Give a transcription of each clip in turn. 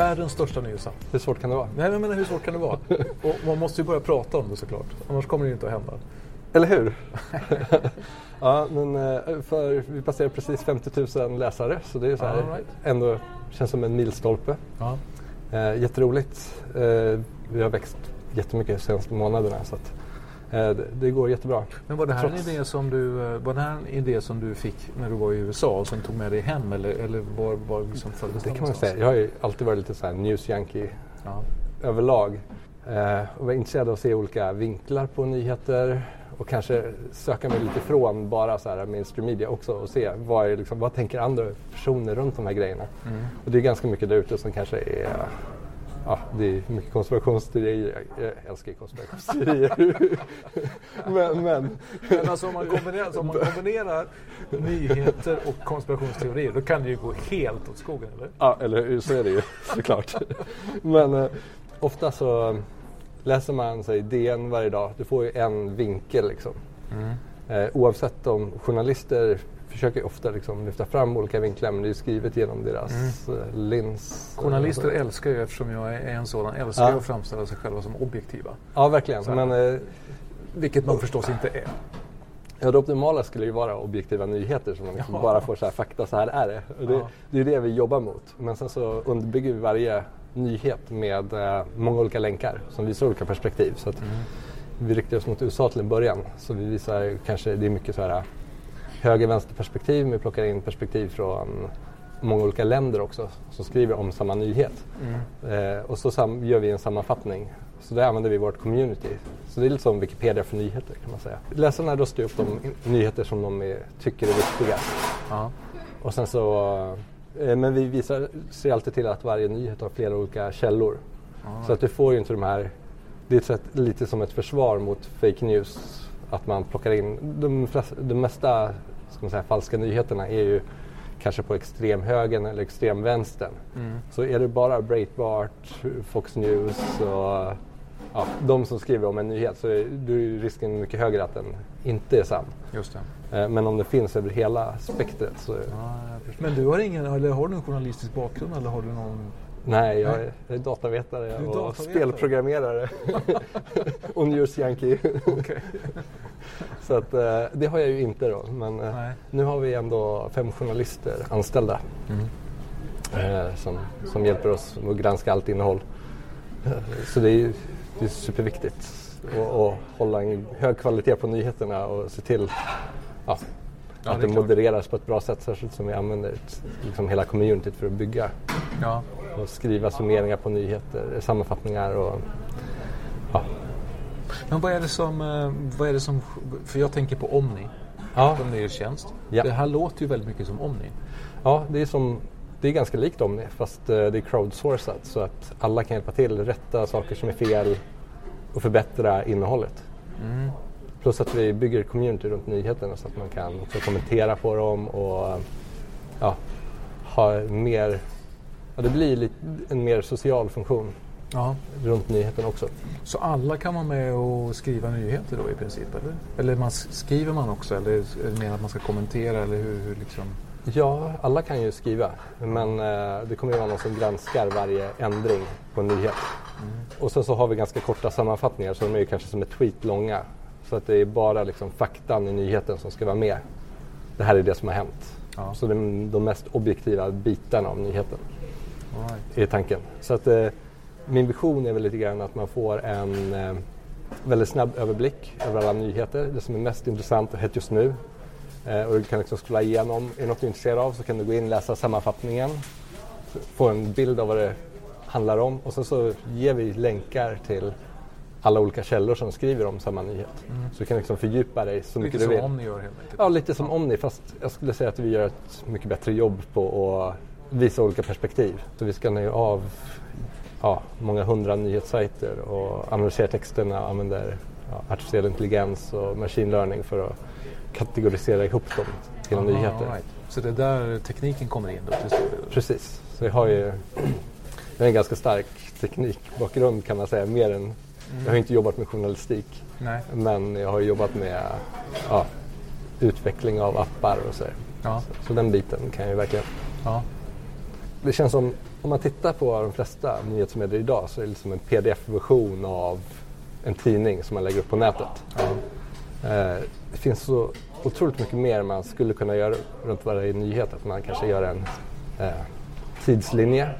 Världens största nyhetsapp. Hur svårt kan det vara? Nej, men menar hur svårt kan det vara? Och man måste ju börja prata om det såklart. Annars kommer det ju inte att hända. Eller hur? ja, men eh, för vi passerar precis 50 000 läsare så det är så här, right. ändå känns som en milstolpe. Ja. Eh, jätteroligt. Eh, vi har växt jättemycket de senaste månaderna så att, det, det går jättebra. Men var det här Trots- en idé som du, eh, var det här en idé som du fick när du var i USA och sen tog med dig hem eller, eller var, var liksom föddes Det kan man säga. Jag har ju alltid varit lite så här news junkie Ja. överlag. Eh, och var intresserad av att se olika vinklar på nyheter och kanske söka mig lite ifrån bara så här mainstream media också och se vad, är liksom, vad tänker andra personer runt de här grejerna. Och det är ganska mycket där ute som kanske är Ja, det är mycket konspirationsteorier. Jag älskar konspirationsteorier. men, men Men alltså om man, kombinerar, om man kombinerar nyheter och konspirationsteorier då kan det ju gå helt åt skogen, eller? Ja, eller hur, så är det ju såklart. Men eh, ofta så läser man sig DN varje dag. Du får ju en vinkel liksom. Eh, oavsett om journalister försöker ofta liksom lyfta fram olika vinklar men det är skrivet genom deras eh, lins. Journalister älskar ju, eftersom jag är en sådan, älskar Ja. att framställa sig själva som objektiva. Ja, verkligen. Så. Men eh, Vilket man förstås inte är. ja, det optimala skulle ju vara objektiva nyheter som man liksom Ja. bara får så här fakta, så här är det. Det, Ja. det är det vi jobbar mot. Men sen så underbygger vi varje nyhet med eh, många olika länkar som visar olika perspektiv. Så att Vi riktar oss mot USA till en början. Så vi visar kanske, det är mycket så här höger-vänster perspektiv men vi plockar in perspektiv från många olika länder också som skriver om samma nyhet. Eh, och så gör vi en sammanfattning. Så där använder vi vårt community. Så det är lite som Wikipedia för nyheter kan man säga. Läsarna röstar upp de nyheter som de är, tycker är viktiga. Ja. Och sen så, eh, men vi visar, ser alltid till att varje nyhet har flera olika källor. Så att du får ju inte de här, det är ett lite som ett försvar mot fake news. Att man plockar in, de, de mesta ska man säga, falska nyheterna är ju kanske på extremhögern eller extremvänstern. Så är det bara Breitbart, Fox News och ja, de som skriver om en nyhet så är, ju risken mycket högre att den inte är sann. Just det. Eh, Men om det finns över hela spektret så Men du har ingen, eller har du en journalistisk bakgrund eller har du någon? Nej, jag är, jag är datavetare är och datavetare. spelprogrammerare och news junkie. Okej. så att, eh, det har jag ju inte då. Men eh, Nej. nu har vi ändå fem journalister anställda eh, som, som hjälper oss att granska allt innehåll. Eh, Så det är, det är superviktigt att, hålla en hög kvalitet på nyheterna och se till ja, Ja, att det det, modereras på ett bra sätt. Särskilt som vi använder liksom hela communityt för att bygga Ja. Och skriva summeringar på nyheter, sammanfattningar och ja. Men vad är det som, eh, vad är det som, för jag tänker på Omni, Ja, som nyhetstjänst. Ja. Det här låter ju väldigt mycket som Omni. ja det, är som, det är ganska likt Omni fast eh, det är crowdsourcat så att alla kan hjälpa till, rätta saker som är fel och förbättra innehållet. Plus att vi bygger community runt nyheterna så att man kan också kommentera på dem och ja, ha mer, ja, det blir lite, en mer social funktion Ja. runt nyheten också. Så alla kan vara med och skriva nyheter då i princip? Eller, eller man, skriver man också eller är det mer att man ska kommentera? Eller hur, hur liksom? Ja, alla kan ju skriva. Men eh, det kommer ju vara någon som granskar varje ändring på en nyhet. Och sen så har vi ganska korta sammanfattningar så de är ju kanske som ett tweet långa. Så att det är bara liksom faktan i nyheten som ska vara med. Det här är det som har hänt. Ja. Så det är de mest objektiva bitarna av nyheten. Är tanken. Så att eh, min vision är väl lite grann att man får en eh, väldigt snabb överblick över alla nyheter, det som är mest intressant och hett just nu. Eh, och du kan liksom scrolla igenom, är något du är intresserad av så kan du gå in och läsa sammanfattningen, få en bild av vad det handlar om och sen så ger vi länkar till alla olika källor som skriver om samma nyhet. Så du kan liksom fördjupa dig så mycket Lite du som vill. Omni gör helt enkelt. Ja, lite som Omni fast jag skulle säga att vi gör ett mycket bättre jobb på att visa olika perspektiv. Så vi skannar ju av ja, många hundra nyhetssajter och analyserar texterna och använder ja, artificiell intelligens och machine learning för att kategorisera ihop dem till Aha, nyheter. right. Så det är där tekniken kommer in då till? Precis, så jag har ju jag har en ganska stark teknikbakgrund kan man säga, mer än jag har inte jobbat med journalistik Nej. men jag har jobbat med ja, utveckling av appar och så. Ja. Så den biten kan jag ju verkligen. Ja. Det känns som, om man tittar på de flesta nyhetsmedier idag så är det liksom en pdf-version av en tidning som man lägger upp på nätet. Eh, det finns så otroligt mycket mer man skulle kunna göra runt varje nyhet. Att man kanske gör en eh, tidslinje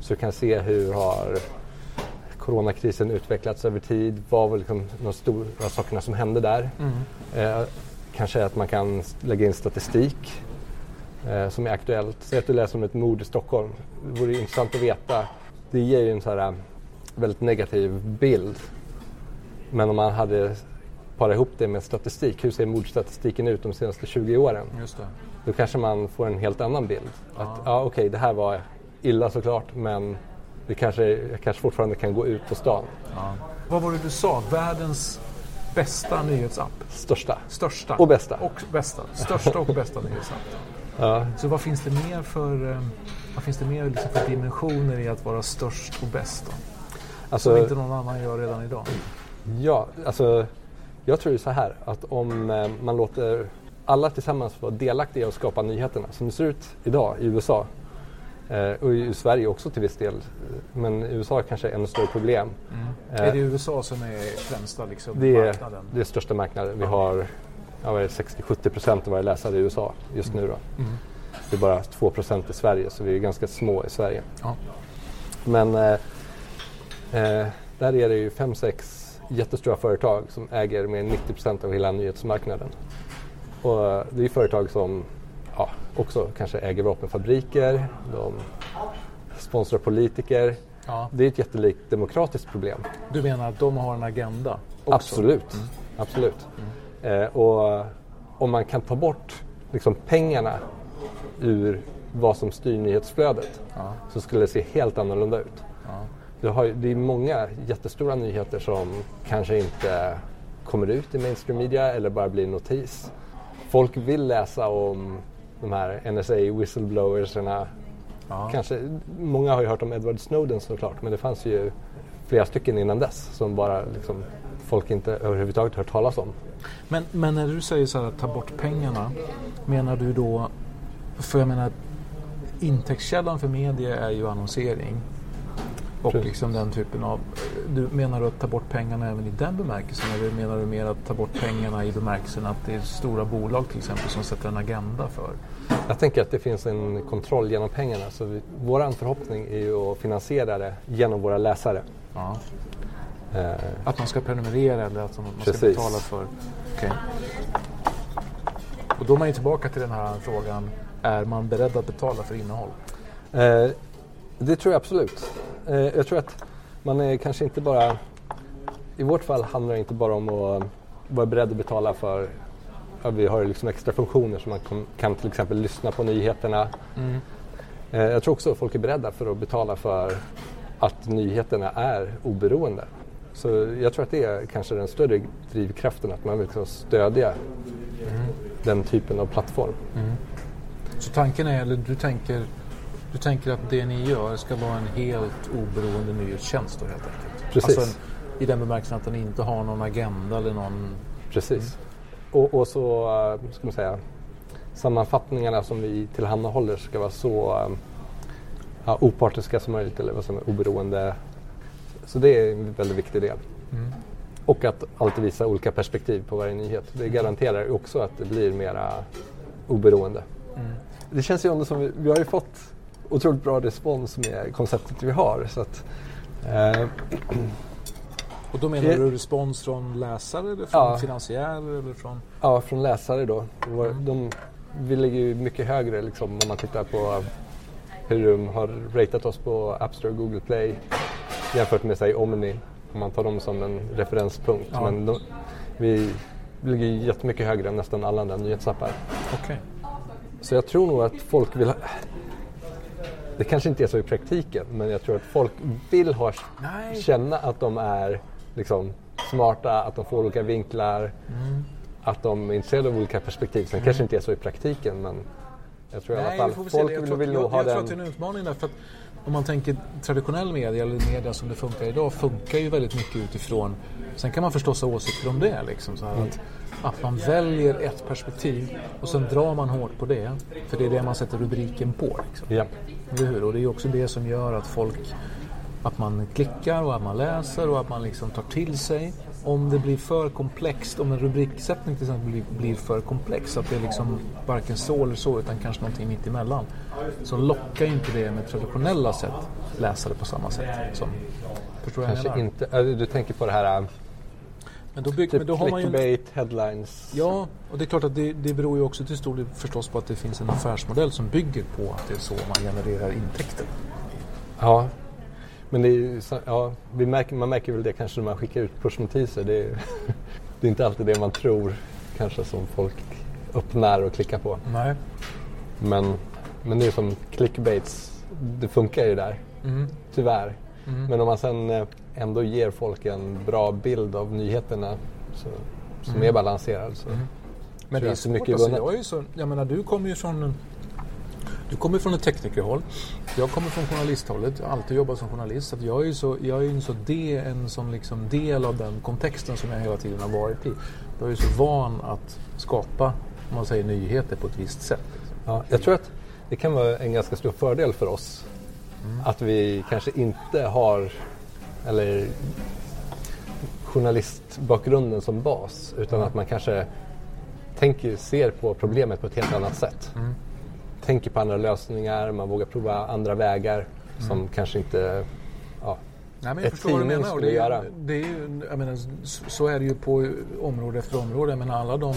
så du kan se hur har coronakrisen utvecklats över tid. Vad var liksom de stora sakerna som hände där? Eh, kanske att man kan lägga in statistik eh, som är aktuellt. Säg att du läser om ett mord i Stockholm. Det vore intressant att veta. Det ger ju en så här eh, väldigt negativ bild. Men om man hade parat ihop det med statistik. Hur ser mordstatistiken ut de senaste 20 åren? Just det. Då kanske man får en helt annan bild. Att ja, okej, det här var illa såklart men det kanske, jag kanske fortfarande kan gå ut på stan. Ja. Vad var det du sa? Världens bästa nyhetsapp? Största. Största? Och bästa. Och bästa. Största och bästa nyhetsapp. Ja. Så vad finns det mer för, eh, vad finns det mer liksom för dimensioner i att vara störst och bäst? Då? Alltså, Som inte någon annan gör redan idag. Ja, alltså jag tror så här att om eh, man låter alla tillsammans vara delaktiga och skapa nyheterna som det ser ut idag i USA eh, och i Sverige också till viss del. Men i USA är kanske ännu större problem. Eh, Är det USA som är främsta liksom, det är marknaden? det är största marknaden. Vi har ja, vad är det, 60-70 procent av varje läsare i USA just nu. Då. Mm. Det är bara 2 procent i Sverige så vi är ganska små i Sverige. Ja. Men eh, eh, där är det ju fem sex jättestora företag som äger mer än 90 procent av hela nyhetsmarknaden. Och det är företag som ja, också kanske äger vapenfabriker, de sponsrar politiker. Ja. Det är ett jättelikt demokratiskt problem. Du menar att de har en agenda? Också? Absolut. Absolut. Eh, och om man kan ta bort liksom, pengarna ur vad som styr nyhetsflödet Ja. så skulle det se helt annorlunda ut. Ja. Du har, det är många jättestora nyheter som kanske inte kommer ut i mainstream media eller bara blir notis. Folk vill läsa om de här NSA whistleblowersarna. Ja. Kanske, många har ju hört om Edward Snowden såklart men det fanns ju flera stycken innan dess som bara liksom, folk inte överhuvudtaget hört talas om. Men, men när du säger så här att ta bort pengarna, menar du då... För jag menar, intäktskällan för media är ju annonsering. Och Precis. liksom den typen av... Du menar du att ta bort pengarna även i den bemärkelsen? Eller menar du mer att ta bort pengarna i bemärkelsen att det är stora bolag till exempel som sätter en agenda för? Jag tänker att det finns en kontroll genom pengarna så vi, vår förhoppning är ju att finansiera det genom våra läsare. Ja. Eh, Att man ska prenumerera eller att man ska Precis. betala för... Okej. Och då är man ju tillbaka till den här frågan. Är man beredd att betala för innehåll? Eh, det tror jag absolut. Eh, jag tror att man är kanske inte bara... I vårt fall handlar det inte bara om att vara beredd att betala för... Ja, vi har liksom extra funktioner som man kan till exempel lyssna på nyheterna. Eh, jag tror också att folk är beredda för att betala för att nyheterna är oberoende. Så jag tror att det är kanske den större drivkraften, att man vill liksom stödja den typen av plattform. Så tanken är, eller du tänker Du tänker att det ni gör ska vara en helt oberoende nyhetstjänst då helt enkelt? Precis. Alltså, I den bemärkelsen att den inte har någon agenda eller någon... Precis. Och, och så, eh, ska man säga, sammanfattningarna som vi tillhandahåller ska vara så eh, ja, opartiska som möjligt eller vad som är oberoende. Så det är en väldigt viktig del. Och att alltid visa olika perspektiv på varje nyhet. Det garanterar ju också att det blir mera oberoende. Det känns ju ändå som vi, vi har ju fått otroligt bra respons med konceptet vi har. Så att, eh, Och då menar du respons från läsare eller från Ja. finansiärer eller från... Ja, från läsare då. Vår- De, vi ligger ju mycket högre liksom, om man tittar på hur de har ratat oss på App Store och Google Play jämfört med säg Omni om man tar dem som en referenspunkt. Ja. Men de, vi ligger jättemycket högre än nästan alla andra nyhetsappar. Okej. Så jag tror nog att folk vill ha... Det kanske inte är så i praktiken men jag tror att folk vill ha, Nej. känna att de är liksom, smarta, att de får olika vinklar, att de är intresserade av olika perspektiv. Sen kanske inte är så i praktiken men jag tror i alla Nej, fall se. folk vill, vill att, nog jag, ha jag tror den... att det är en utmaning där. För att om man tänker traditionell media eller media som det funkar idag funkar ju väldigt mycket utifrån Sen kan man förstås ha åsikter om det. Liksom, så Mm. att, att man väljer ett perspektiv och sen drar man hårt på det. För det är det man sätter rubriken på. Liksom. Ja. Eller hur? Och det är också det som gör att folk att man klickar och att man läser och att man liksom tar till sig. Om det blir för komplext, om en rubriksättning till exempel blir, blir för komplex, att det är liksom varken så eller så utan kanske någonting mitt emellan. Så lockar ju inte det med traditionella sätt läsare på samma sätt. Som, förstår vad jag Kanske menar? inte, äh, du tänker på det här Men då, bygg, typ men då har man ju... headlines. Ja, och det är klart att det, det beror ju också till stor del förstås på att det finns en affärsmodell som bygger på att det är så man genererar intäkter. Ja, men det är, ju så- ja, märker, man märker väl det kanske när man skickar ut pushnotiser. Det är, det är inte alltid det man tror kanske som folk öppnar och klickar på. Nej. Men, men det är som clickbaits, det funkar ju där. Tyvärr. Men om man sen eh, ändå ger folk en bra bild av nyheterna så, som är balanserad så Men tror det är så svårt. mycket Alltså, vunnet. jag, är ju så, jag menar, du kommer ju från du kommer från ett teknikerhåll. Jag kommer från journalisthållet. Jag har alltid jobbat som journalist. Så jag är ju så, jag är en, så de, en sån liksom del av den kontexten som jag hela tiden har varit i. Jag är ju så van att skapa om man säger, nyheter på ett visst sätt. Ja, jag tror att det kan vara en ganska stor fördel för oss att vi kanske inte har eller journalistbakgrunden som bas utan att man kanske tänker, ser på problemet på ett helt annat sätt. Tänker på andra lösningar, man vågar prova andra vägar som kanske inte ja, Nej, men jag Ett. Och skulle det, göra. det är ju, jag menar, så- är det ju på område efter område. Menar, alla de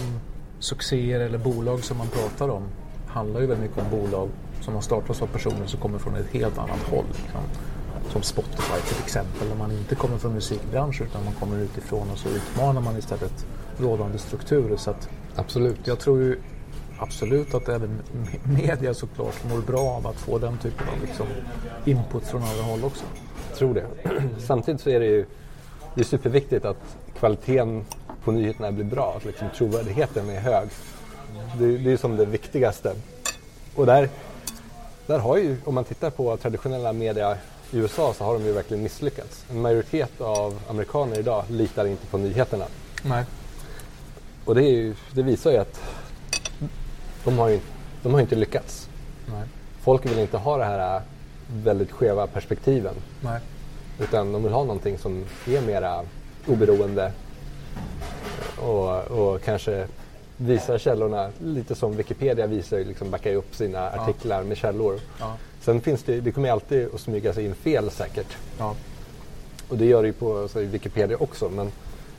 succéer eller bolag som man pratar om handlar ju väldigt mycket om bolag som har startats av personer som kommer från ett helt annat håll. Liksom. Som Spotify till exempel. När man inte kommer från musikbranschen utan man kommer utifrån och så utmanar man istället rådande strukturer. Så absolut. jag tror ju absolut att även me- media såklart mår bra av att få den typen av liksom, input från andra håll också. tror det. Samtidigt så är det ju det är superviktigt att kvaliteten på nyheterna blir bra, att liksom trovärdigheten är hög. Det, det är ju som det viktigaste. Och där, där har ju, om man tittar på traditionella media i USA så har de ju verkligen misslyckats. En majoritet av amerikaner idag litar inte på nyheterna. Nej. Och det, ju, det visar ju att de har ju, de har inte lyckats. Nej. Folk vill inte ha det här väldigt skeva perspektiven. Nej. Utan de vill ha någonting som är mera oberoende och, och kanske visar källorna lite som Wikipedia visar, liksom backar upp sina artiklar med källor. Ja. Sen finns det, det kommer alltid att smyga sig in fel säkert. Ja. Och det gör det ju på så, Wikipedia också. Men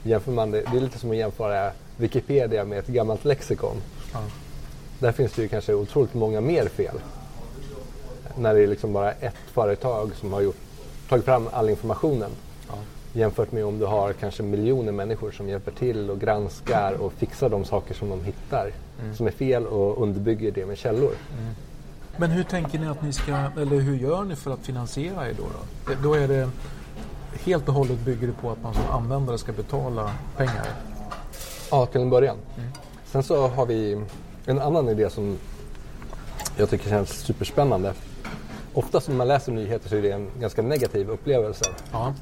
jämför man det, det är lite som att jämföra Wikipedia med ett gammalt lexikon. Ja. Där finns det ju kanske otroligt många mer fel. När det är liksom bara ett företag som har gjort, tagit fram all informationen. Jämfört med om du har kanske miljoner människor som hjälper till och granskar och fixar de saker som de hittar som är fel och underbygger det med källor. Men hur tänker ni att ni ska, eller hur gör ni för att finansiera er då? Då, Det- då är det helt och hållet bygger det på att man som användare ska betala pengar. Ja, till en början. Sen så har vi en annan idé som jag tycker känns superspännande. oftast när man läser nyheter så är det en ganska negativ upplevelse. Ja.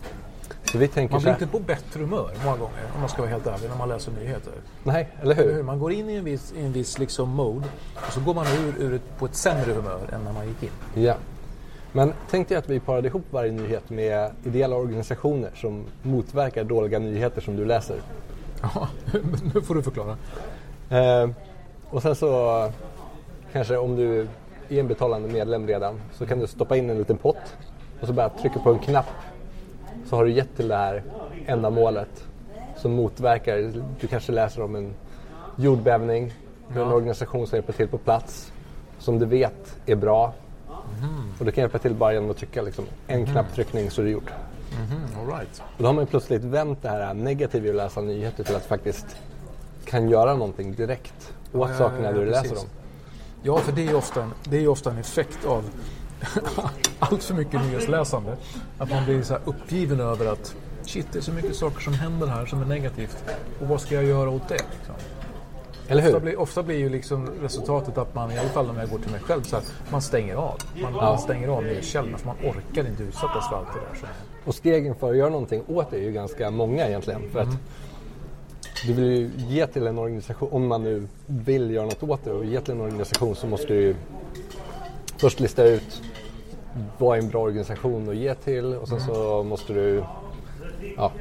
Så vi tänker Man blir inte på bättre humör många gånger om man ska vara helt ärlig när man läser nyheter. Nej, eller Eller hur? hur? Man går in i en viss, i en viss liksom mode och så går man ur, ur ett, på ett sämre humör än när man gick in. Ja. Men tänk dig att vi parade ihop varje nyhet med ideella organisationer som motverkar dåliga nyheter som du läser. Ja, nu får du förklara. Eh, och sen så kanske om du är en betalande medlem redan så kan du stoppa in en liten pott och så bara trycka på en knapp. Så har du gett till det här ändamålet som motverkar, du kanske läser om en jordbävning, du har en organisation som hjälper till på plats som du vet är bra. Och du kan hjälpa till bara genom att trycka liksom, en knapptryckning så är det gjort. Mm, all right. Och då har man plötsligt vänt det här negativa i att läsa nyheter till att faktiskt kan göra någonting direkt åt ja, sakerna ja, du läser precis. om. Ja, för det är ju ofta en, det är ofta en effekt av allt för mycket nyhetsläsande. Att man blir så uppgiven över att shit, det är så mycket saker som händer här som är negativt. Och vad ska jag göra åt det? Liksom. Eller Ofta, hur? blir, ofta blir ju liksom resultatet att man, i alla fall om jag går till mig själv, så här, man stänger av. Man, man stänger av nyhetskällorna för man orkar inte utsättas för allt det där. Så. Och stegen för att göra någonting åt det är ju ganska många egentligen. För att du vill ju ge till en organisation, om man nu vill göra något åt det och ge till en organisation så måste du ju först lista ut vad är en bra organisation att ge till och sen så måste du ja,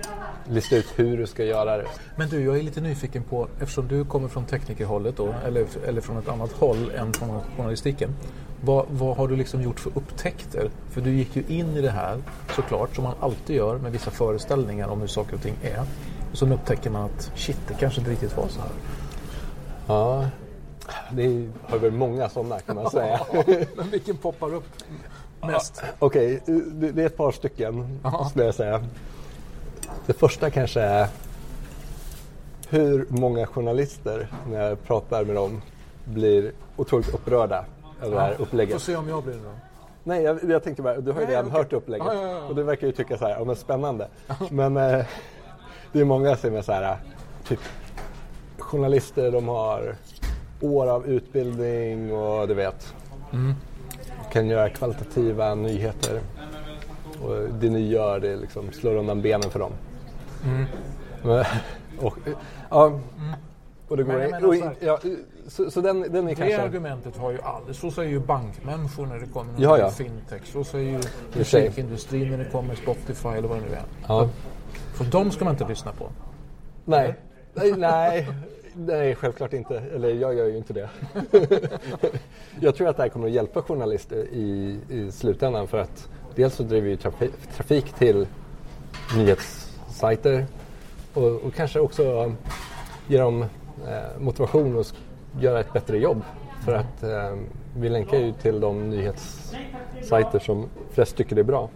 lista ut hur du ska göra det. Men du, jag är lite nyfiken på, eftersom du kommer från teknikerhållet då, eller, eller från ett annat håll än från journalistiken. Vad, vad har du liksom gjort för upptäckter? För du gick ju in i det här såklart, som man alltid gör med vissa föreställningar om hur saker och ting är. Och så upptäcker man att shit, det kanske inte riktigt var så här. Ja, det har väl många sådana kan man säga. Men vilken poppar upp mest? Okej, det det är ett par stycken Ja. skulle jag säga. Det första kanske är hur många journalister när jag pratar med dem blir otroligt upprörda över det här Får upplägget. se om jag blir det då. Nej, jag, jag tänkte bara, du har ju Nej, redan okej. hört upplägget Ja, ja, ja. och du verkar ju tycka så här, ja men spännande. Men eh, det är många som är så här, typ journalister, de har år av utbildning och du vet, Mm. kan göra kvalitativa nyheter. Och det ni gör, det liksom slår undan benen för dem. Mm. Men, och, ja, och det går Men jag in- menar och så in- här- ja, så, så den, den är Det kanske... argumentet har ju aldrig, så säger ju bankmänniskor när det kommer Ja, ja. fintech, så säger ju musikindustrin när det kommer Spotify eller vad det nu är. Ja. För de ska man inte lyssna på. Nej. nej, nej, nej, självklart inte. Eller jag gör ju inte det. jag tror att det här kommer att hjälpa journalister i, i slutändan för att dels så driver vi trafi, trafik till nyhetssajter och, och kanske också ge dem eh, motivation att göra ett bättre jobb. För att eh, vi länkar ju till de nyhetssajter som flest tycker är bra.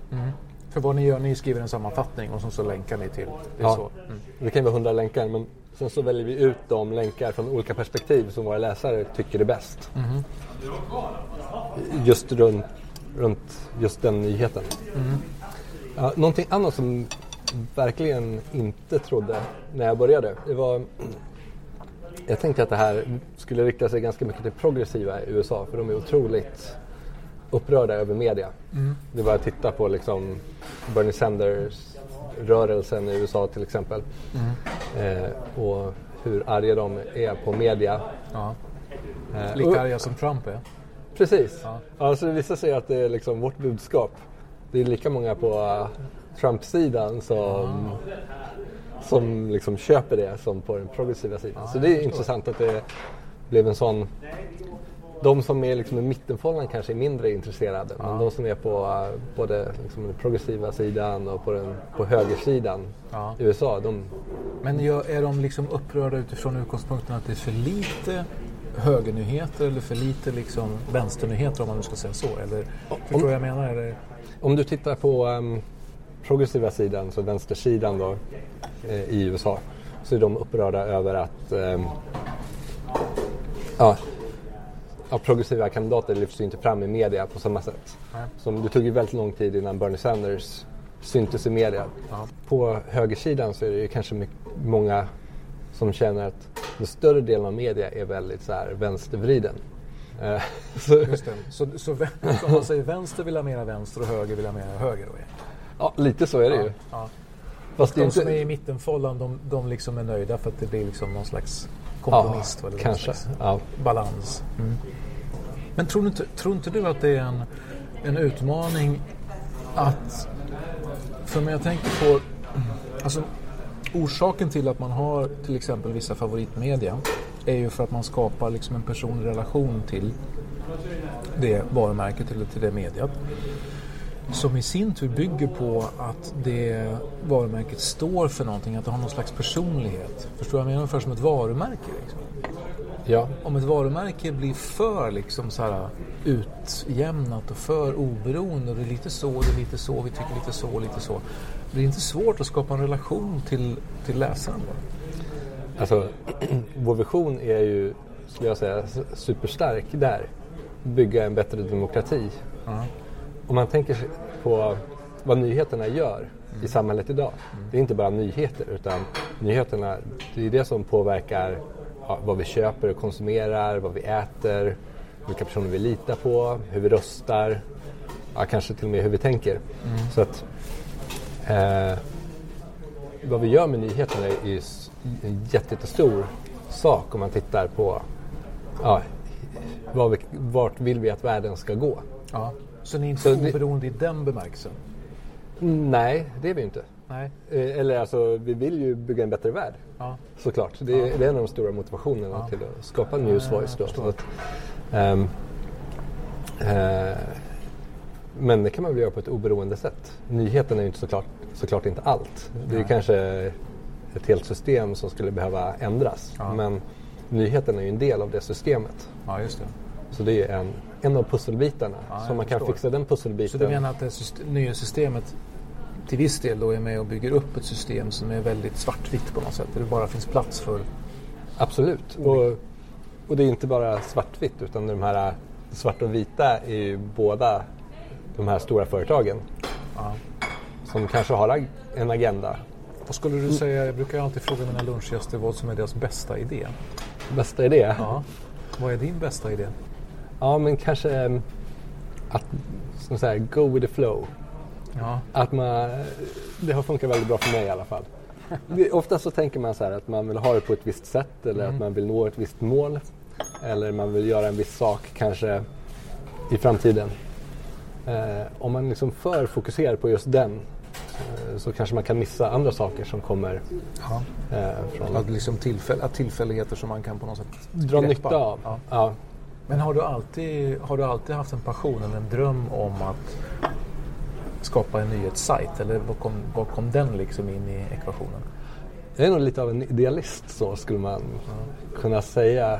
För vad ni gör, ni skriver en sammanfattning och så, länkar ni till. Det är Ja. så. Mm. Det kan ju vara hundra länkar men sen så väljer vi ut de länkar från olika perspektiv som våra läsare tycker är bäst. Just runt, runt just den nyheten. Ja, någonting annat som verkligen inte trodde när jag började, det var jag tänkte att det här skulle rikta sig ganska mycket till progressiva i USA för de är otroligt upprörda över media. Det var att titta på liksom Bernie Sanders rörelsen i USA till exempel. Eh, och hur arga de är på media. Ja. Eh, Lika arga som Trump är. Precis. Ja. Alltså det visar sig att det är liksom vårt budskap. Det är lika många på Trump-sidan som, som liksom köper det som på den progressiva sidan. Så det är intressant att det blev en sån... De som är liksom i mittenfållan kanske är mindre intresserade. Men de som är på både liksom den progressiva sidan och på, den, på högersidan Ja. i USA, de, Men är de liksom upprörda utifrån utgångspunkten att det är för lite högernyheter eller för lite liksom vänsternyheter om man nu ska säga så? Eller förstår du vad jag menar? Eller? Om du tittar på um, progressiva sidan, så vänstersidan då, eh, i USA, så är de upprörda över att ehm, ja, ja, progressiva kandidater lyfts ju inte fram i media på samma sätt. Som det tog ju väldigt lång tid innan Bernie Sanders syntes i media. Ja. På högersidan så är det ju kanske mycket, många som känner att den större delen av media är väldigt så här vänstervriden. Eh, så, Just det. Så, så, om man säger vänster vill ha mera vänster och höger vill ha mera höger då? ja. ja, lite så är det ju. Ja. Fast De som är inte... i mittenfållan de, de liksom är nöjda för att det blir liksom någon slags kompromiss. Ja, kanske. Ja. balans. Mm. Men tror inte, tror inte du att det är en, en utmaning att... För när jag tänker på... Alltså, orsaken till att man har till exempel vissa favoritmedia är ju för att man skapar liksom en personlig relation till det varumärket eller till det mediet. Som i sin tur bygger på att det varumärket står för någonting, att det har någon slags personlighet. Förstår du vad jag menar? Ungefär som ett varumärke. Liksom. Ja, Om ett varumärke blir för liksom så här utjämnat och för oberoende och det är lite så, det är lite så, vi tycker lite så, lite så. Det är inte svårt att skapa en relation till, till läsaren. alltså vår vision är ju, skulle jag säga, superstark där. Bygga en bättre demokrati. Om man tänker på vad nyheterna gör i samhället idag. Det är inte bara nyheter utan nyheterna, det är det som påverkar ja, vad vi köper och konsumerar, vad vi äter, vilka personer vi litar på, hur vi röstar, ja, kanske till och med hur vi tänker. Så att eh, vad vi gör med nyheterna är ju en jätte- jättestor sak om man tittar på ja, vi, vart vill vi att världen ska gå. Ja. Så ni är inte Så det- oberoende i den bemärkelsen? Nej, det är vi inte. Nej. Eh, Eller alltså, vi vill ju bygga en bättre värld. Ja. Såklart. Det är, det är en av de stora motivationerna till att skapa News Voice. Då. Att, ehm, eh, men det kan man väl göra på ett oberoende sätt. Nyheten är ju inte såklart, såklart inte allt. Det är ju kanske ett helt system som skulle behöva ändras. Men nyheten är ju en del av det systemet. ja, just det. Så det är en, en av pusselbitarna. jag så man kan förstår. fixa den pusselbiten. Så du menar att det syst- nya systemet till viss del då är med och bygger upp ett system som är väldigt svartvitt på något sätt? Där det bara finns plats för... Absolut. Och, och det är inte bara svartvitt utan de här svart och vita är ju båda de här stora företagen. Som kanske har en agenda. Vad skulle du säga, jag brukar alltid fråga mina lunchgäster vad som är deras bästa idé. Bästa idé? Ja. Vad är din bästa idé? Ja, men kanske em, att som säga, go with the flow. Ja. Att man, det har funkat väldigt bra för mig i alla fall. Ofta så tänker man så här att man vill ha det på ett visst sätt eller att man vill nå ett visst mål. Eller man vill göra en viss sak kanske i framtiden. Eh, om man liksom för fokuserar på just den eh, så kanske man kan missa andra saker som kommer ja. eh, från Att, liksom tillfäll, att tillfälligheter som man kan på något sätt dra greppa. nytta av. Ja. Ja. Men har du, alltid, har du alltid haft en passion eller en dröm om att skapa en nyhetssajt? Eller var kom, var kom den liksom in i ekvationen? Jag är nog lite av en idealist så skulle man kunna säga.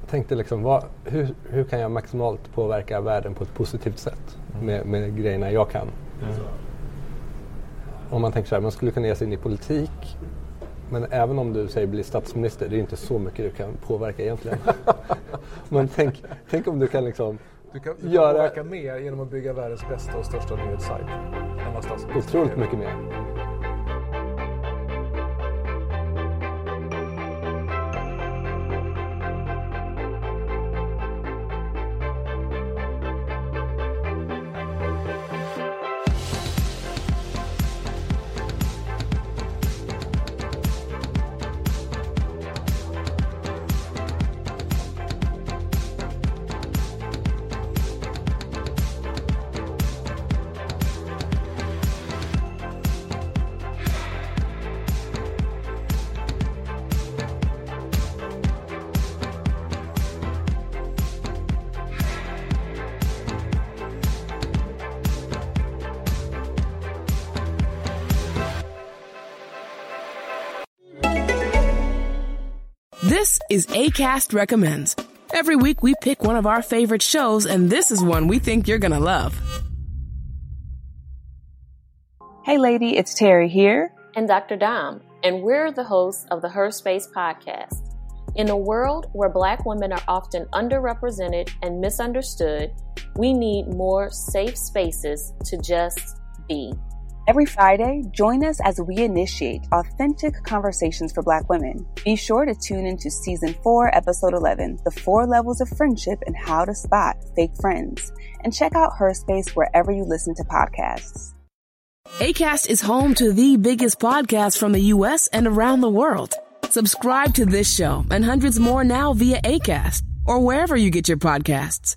Jag tänkte liksom, vad, hur, hur kan jag maximalt påverka världen på ett positivt sätt med, med grejerna jag kan? Om man tänker så här, man skulle kunna ge sig in i politik. Men även om du säger bli statsminister, det är inte så mycket du kan påverka egentligen. men tänk, tänk om du kan liksom Du kan, du Göra- påverka mer genom att bygga världens bästa och största nyhetssajt. otroligt mycket mer. This is ACAST Recommends. Every week we pick one of our favorite shows, and this is one we think you're gonna love. Hey, lady, it's Terry here. and Dr. Dom, and we're the hosts of the Her Space podcast. In a world where Black women are often underrepresented and misunderstood, we need more safe spaces to just be. Every Friday, join us as we initiate authentic conversations for Black women. Be sure to tune into Season 4, Episode 11 The Four Levels of Friendship and How to Spot Fake Friends. And check out Her Space wherever you listen to podcasts. ACAST is home to the biggest podcasts from the U.S. and around the world. Subscribe to this show and hundreds more now via ACAST or wherever you get your podcasts.